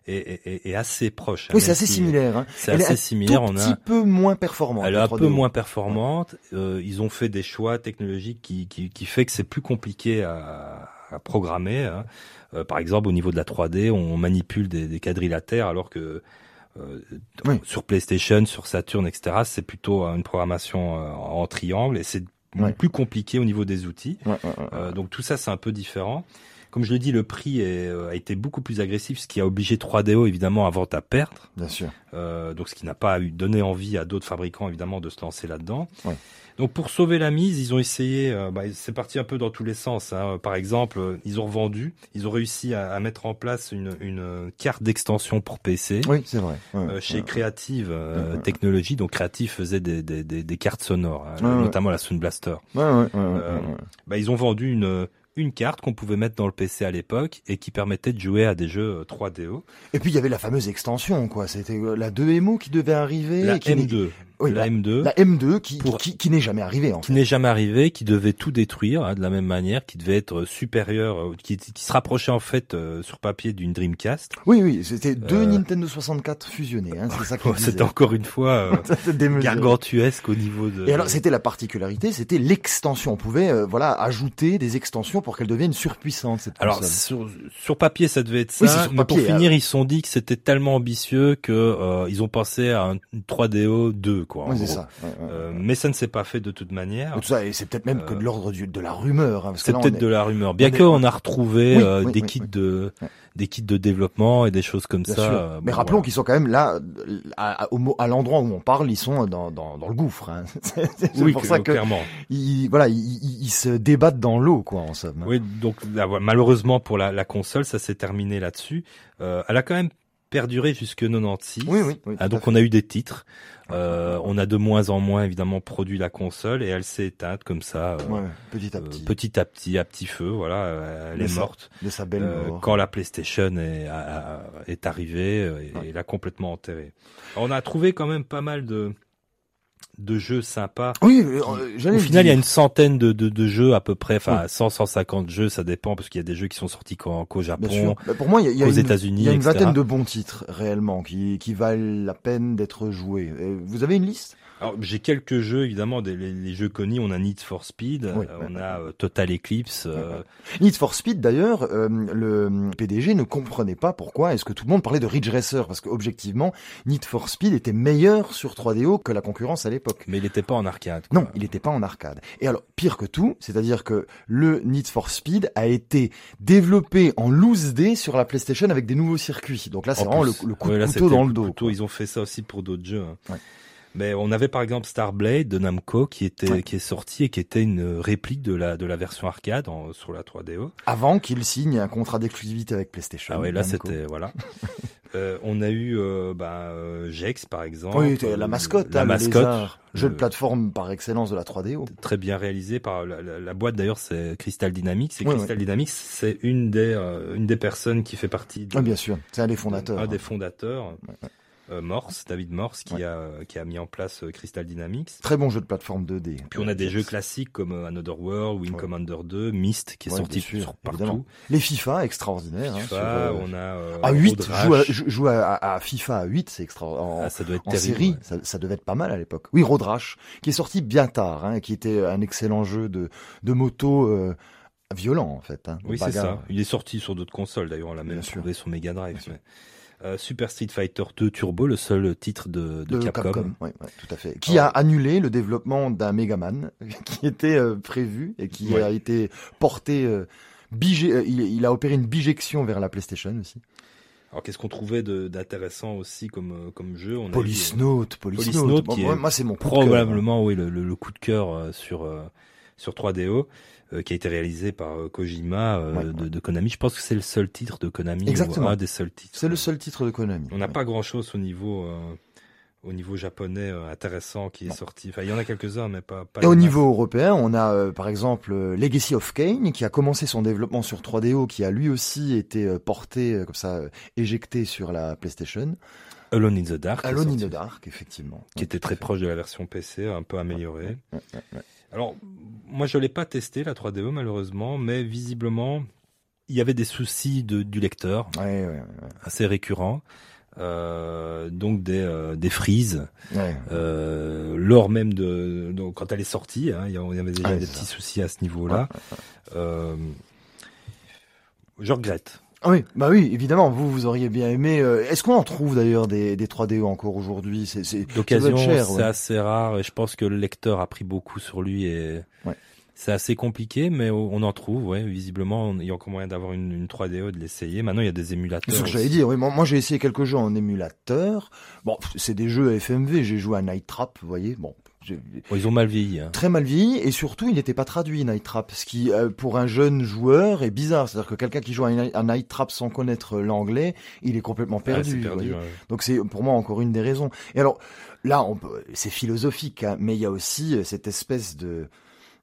est, est, est assez proche. Hein, oui, c'est assez similaire. Hein. C'est assez similaire. On a un petit peu moins performante. Elle est un peu moins performante. Euh, ils ont fait des choix technologiques qui, qui, qui fait que c'est plus compliqué à, à programmer. Hein. Euh, par exemple, au niveau de la 3D, on manipule des, des quadrilatères alors que euh, sur PlayStation, sur Saturn, etc., c'est plutôt une programmation en triangle et c'est plus compliqué au niveau des outils. Euh, donc tout ça, c'est un peu différent. Comme je le dis, le prix est, euh, a été beaucoup plus agressif, ce qui a obligé 3DO évidemment à vente à perdre. Bien sûr. Euh, donc ce qui n'a pas eu donné envie à d'autres fabricants évidemment de se lancer là-dedans. Ouais. Donc pour sauver la mise, ils ont essayé, euh, bah, c'est parti un peu dans tous les sens. Hein. Par exemple, ils ont revendu, ils ont réussi à, à mettre en place une, une carte d'extension pour PC. Oui, c'est vrai. Ouais, Euh, chez ouais. Creative euh, Ouais. Technologies, donc Creative faisait des, des, des, des cartes sonores, hein, notamment la Sound Blaster. Ouais, ouais, ouais, ouais, Euh, ouais, ouais. Bah, ils ont vendu une une carte qu'on pouvait mettre dans le PC à l'époque et qui permettait de jouer à des jeux euh, 3DO. Et puis il y avait la fameuse extension, quoi. C'était euh, la 2MO qui devait arriver. La qui n'est- M2, Oui, la la, M2, la M2 qui, Pour- qui, qui n'est jamais arrivée, en qui n'est jamais arrivé, qui devait tout détruire hein, de la même manière, qui devait être supérieur, euh, qui, qui se rapprochait en fait euh, sur papier d'une Dreamcast. Oui, oui, c'était deux Euh, Nintendo 64 fusionnés, hein, c'est ça disait. C'était encore une fois euh, gargantuesque au niveau de. Et alors, c'était la particularité, c'était l'extension. On pouvait, euh, voilà, ajouter des extensions pour qu'elle devienne surpuissante, cette Alors sur, sur papier ça devait être ça, Oui, c'est sur mais papier, pour finir ils se sont dit que c'était tellement ambitieux que euh, ils ont pensé à un 3DO 2 quoi. Oui, c'est ça. ouais, ouais. Euh, mais ça ne s'est pas fait de toute manière. Tout ça, et c'est peut-être même que de euh, l'ordre de la rumeur. Hein, C'est peut-être est- de la rumeur. Bien est- qu'on a retrouvé Oui, euh, des kits de. Des kits de développement et des choses comme Bien ça. euh, Mais rappelons voilà. qu'ils sont quand même là, à, à- l'endroit où on parle, ils sont dans, dans, dans le gouffre. Hein. C'est oui, pour que- ça que clairement. ils, voilà, ils, se débattent dans l'eau, quoi, en somme. Oui, donc voilà, malheureusement pour la, la console, ça s'est terminé là-dessus. Euh, elle a quand même perduré jusque 96. Oui, oui. oui, Ah, donc on a eu des titres. Euh, on a de moins en moins évidemment produit la console et elle s'est éteinte comme ça, euh, Ouais, petit à euh, petit, petit à petit, à petit feu. Voilà, elle Mais est morte. de sa belle Euh, mort. quand la PlayStation est, a- a- est arrivée et, Ouais. et l'a complètement enterrée. Alors, on a trouvé quand même pas mal de de jeux sympas. Oui, euh, j'allais Au final, il y a une centaine de, de, de jeux à peu près, enfin 100, 150 jeux, ça dépend parce qu'il y a des jeux qui sont sortis qu'au Bien Japon. Bah, pour moi, il y a, y a aux une, États-Unis, il y a une etc. vingtaine de bons titres réellement qui, qui valent la peine d'être joués. Et vous avez une liste? Alors j'ai quelques jeux évidemment, des, les, les jeux connus. On a Need for Speed, Oui, euh, on ouais. a euh, Total Eclipse. euh, Need for Speed d'ailleurs, euh, le PDG ne comprenait pas pourquoi est-ce que tout le monde parlait de Ridge Racer parce que objectivement, Need for Speed était meilleur sur 3DO que la concurrence à l'époque. mais il n'était pas en arcade. quoi. Non, il n'était pas en arcade. Et alors, pire que tout, c'est-à-dire que le Need for Speed a été développé en loose day sur la PlayStation avec des nouveaux circuits. Donc là, c'est En vraiment le, plus. le coup Ouais, de là, couteau dans le le dos. couteau. Ils ont fait ça aussi pour d'autres jeux. hein. Ouais. Mais on avait par exemple Starblade de Namco qui était Ouais. qui est sorti et qui était une réplique de la de la version arcade en, sur la 3DO. Avant qu'il signe un contrat d'exclusivité avec PlayStation. Ah ouais, là c'était voilà. Euh, on a eu euh, bah, euh, Jex par exemple. Oui, la Euh, mascotte, la hein, le mascotte, lézard. jeu de plateforme par excellence de la 3DO. très bien réalisé par la, la- la boîte d'ailleurs c'est Crystal Dynamics et Crystal Dynamics c'est une des euh, une des personnes qui fait partie de, Ah, bien sûr, c'est un des fondateurs. un des hein. fondateurs euh, Morse David Morse qui Ouais. a qui a mis en place euh, Crystal Dynamics Très bon jeu de plateforme 2D. puis on a des jeux classiques comme euh, Another World Wing Ouais. Commander 2 Myst qui est Ouais, sorti sûr, sur partout évidemment. Les FIFA, extraordinaires. hein, FIFA, sur, euh, on a euh, à 8, Road joue à, FIFA à 8, c'est extra. En, Ah, ça doit être en terrible, série, ouais. ça, ça devait être pas mal à l'époque. Oui, Road Rash, qui est sorti bien tard, hein, qui était un excellent jeu de, de moto euh, violent en fait. Hein, Oui, c'est ça. Il est sorti sur d'autres consoles d'ailleurs, on l'a même trouvé sur Mega Drive. Euh, Super Street Fighter 2 Turbo, le seul titre de, de, De Capcom. Capcom, ouais, ouais, tout à fait. Qui a annulé le développement d'un Megaman qui était euh, prévu et qui Ouais. a été porté. euh, bigé- il, il a opéré une bijection vers la PlayStation aussi. Alors qu'est-ce qu'on trouvait d'intéressant aussi comme, comme jeu on a eu, Police Note, Police, Police Note. Qui moi, est moi, c'est mon coup de cœur, hein. probablement oui le, le, le coup de cœur sur sur 3DO euh, qui a été réalisé par euh, Kojima euh, Ouais, de, ouais. de Konami. Je pense que c'est le seul titre de Konami, Exactement. ou un des seuls titres. C'est le seul titre de Konami. On n'a Ouais. pas grand chose au niveau au niveau japonais intéressant qui est Non. sorti. Enfin, il y en a quelques-uns, mais pas. pas Et au masses. niveau européen, on a par exemple Legacy of Kane qui a commencé son développement sur 3DO, qui a lui aussi été porté comme ça, éjecté sur la PlayStation. Alone in the Dark. Alone in the Dark, effectivement. qui était très proche de la version PC, un peu améliorée. Ouais, ouais, ouais. Alors, moi, je l'ai pas testé la 3DO malheureusement, mais visiblement, il y avait des soucis de, du lecteur. Ouais, ouais, ouais, assez récurrents, euh, donc des euh, des frises. Euh, lors même de donc quand elle est sortie, hein, il y avait déjà Ah, des petits soucis à ce niveau-là. Euh, je regrette. Ah oui, bah oui, évidemment, vous, vous auriez bien aimé. euh, Est-ce qu'on en trouve d'ailleurs des, des 3DO encore aujourd'hui? C'est c'est D'occasion, ouais. assez rare et je pense que le lecteur a pris beaucoup sur lui et Ouais. c'est assez compliqué, mais on en trouve, ouais. Visiblement, il y a encore moyen d'avoir une, une 3DO, de l'essayer. Maintenant, il y a des émulateurs. C'est ce que j'allais dire. Oui, moi, j'ai essayé quelques jeux en émulateur. Bon, c'est des jeux FMV. J'ai joué à Night Trap, vous voyez. Bon, ils ont mal vieilli. Hein. Très mal vieilli et surtout il n'était pas traduit Night Trap, ce qui euh, pour un jeune joueur est bizarre. C'est-à-dire que quelqu'un qui joue à, Night Trap sans connaître l'anglais, il est complètement perdu. Donc c'est pour moi encore une des raisons. Et alors là, c'est philosophique, hein, mais il y a aussi euh, cette espèce de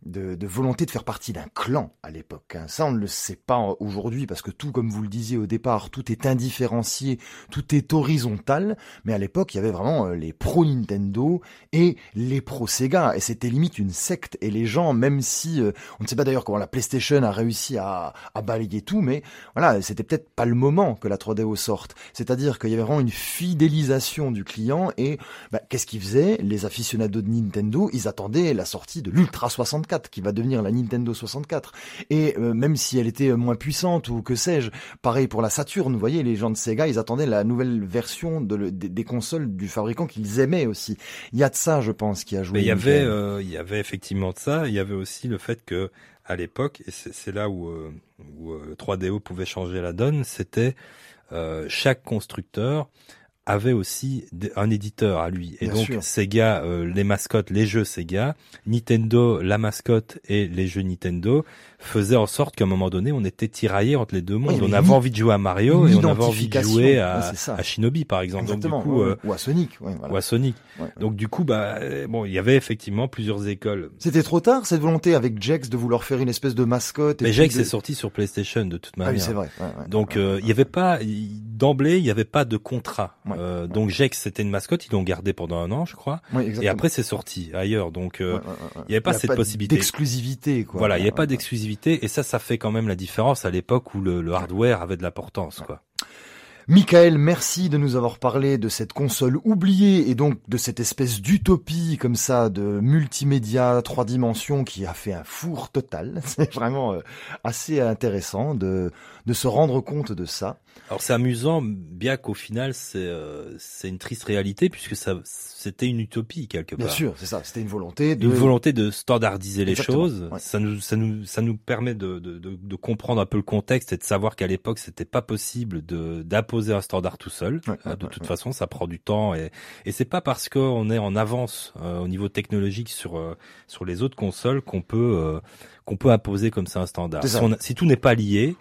de, volonté de faire partie d'un clan à l'époque. Hein. Ça, on ne le sait pas aujourd'hui parce que tout, comme vous le disiez au départ, tout est indifférencié, tout est horizontal. Mais à l'époque, il y avait vraiment euh, les pro Nintendo et les pro Sega, et c'était limite une secte. Et les gens, même si euh, on ne sait pas d'ailleurs comment la PlayStation a réussi à, balayer tout, mais voilà, c'était peut-être pas le moment que la 3DO sorte. C'est-à-dire qu'il y avait vraiment une fidélisation du client. Et bah, qu'est-ce qu'ils faisaient? Les aficionados de Nintendo, ils attendaient la sortie de l'Ultra 64 qui va devenir la Nintendo 64. Et euh, même si elle était moins puissante ou que sais-je, pareil pour la Saturn, vous voyez, les gens de Sega, ils attendaient la nouvelle version de des, consoles du fabricant qu'ils aimaient aussi. Il y a de ça, je pense, qui a joué. Il y avait, euh, il y avait effectivement de ça. Il y avait aussi le fait que à l'époque, et c'est là où, euh, où 3DO pouvait changer la donne, c'était chaque constructeur avait aussi un éditeur à lui. Et donc Sega, euh, les mascottes, les jeux Sega, Nintendo, la mascotte et les jeux Nintendo faisait en sorte qu'à un moment donné, on était tiraillé entre les deux mondes. on avait envie de jouer à Mario et on avait envie de jouer à, à Shinobi, par exemple. Donc, du coup, euh, ou à Sonic. voilà. Ou à Sonic. Donc du coup, bah, bon, il y avait effectivement plusieurs écoles. C'était trop tard cette volonté avec Jex de vouloir faire une espèce de mascotte. Mais Jex est sorti sur PlayStation de toute manière. Ah c'est vrai. donc euh, il y avait pas d'emblée, il n'y avait pas de contrat. Euh, donc Jex c'était une mascotte, ils l'ont gardé pendant un an, je crois. et après c'est sorti ailleurs. Donc il n'y avait pas cette possibilité d'exclusivité. Voilà, il n'y avait pas d'exclusivité et ça, ça fait quand même la différence à l'époque où le, hardware avait de l'importance, quoi. Michael, merci de nous avoir parlé de cette console oubliée et donc de cette espèce d'utopie comme ça de multimédia trois dimensions qui a fait un four total. C'est vraiment euh, assez intéressant de, de se rendre compte de ça. Alors c'est amusant, bien qu'au final c'est euh, c'est une triste réalité puisque ça c'était une utopie quelque part. Bien sûr, c'est ça. C'était une volonté de une volonté de standardiser les choses. Ça nous ça nous ça nous permet de, de, de, de, comprendre un peu le contexte et de savoir qu'à l'époque c'était pas possible de d'imposer un standard tout seul. Euh, de toute façon, ça prend du temps et et c'est pas parce qu'on est en avance euh, au niveau technologique sur euh, sur les autres consoles qu'on peut qu'on peut imposer comme ça un standard. Si, si, tout n'est pas lié,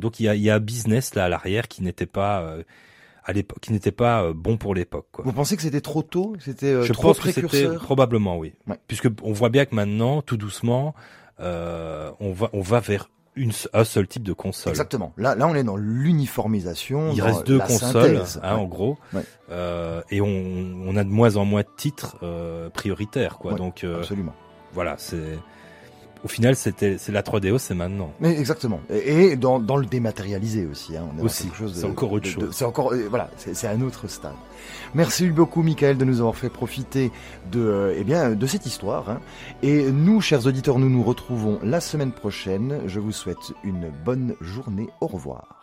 donc il y a y a business là à l'arrière qui n'était pas à l'époque, qui n'était pas euh, bon pour l'époque. Vous pensez que c'était trop tôt? C'était euh, Je trop pense que c'était probablement oui, puisque on voit bien que maintenant, tout doucement, euh, on va on va vers une, un seul type de console. Exactement. Là, là, on est dans l'uniformisation. Il reste deux consoles, hein, en gros, euh, et on, on, a de moins en moins de titres euh, prioritaires, quoi. Donc, euh, absolument. Voilà, c'est au final, c'était c'est la 3DO, c'est maintenant. Mais exactement. Et, dans, dans le dématérialisé aussi. Hein, on aussi. C'est encore autre chose. C'est encore euh, voilà, c'est un autre stade. Merci beaucoup, Michael, de nous avoir fait profiter de euh, eh bien de cette histoire. Hein. Et nous, chers auditeurs, nous nous retrouvons la semaine prochaine. Je vous souhaite une bonne journée. Au revoir.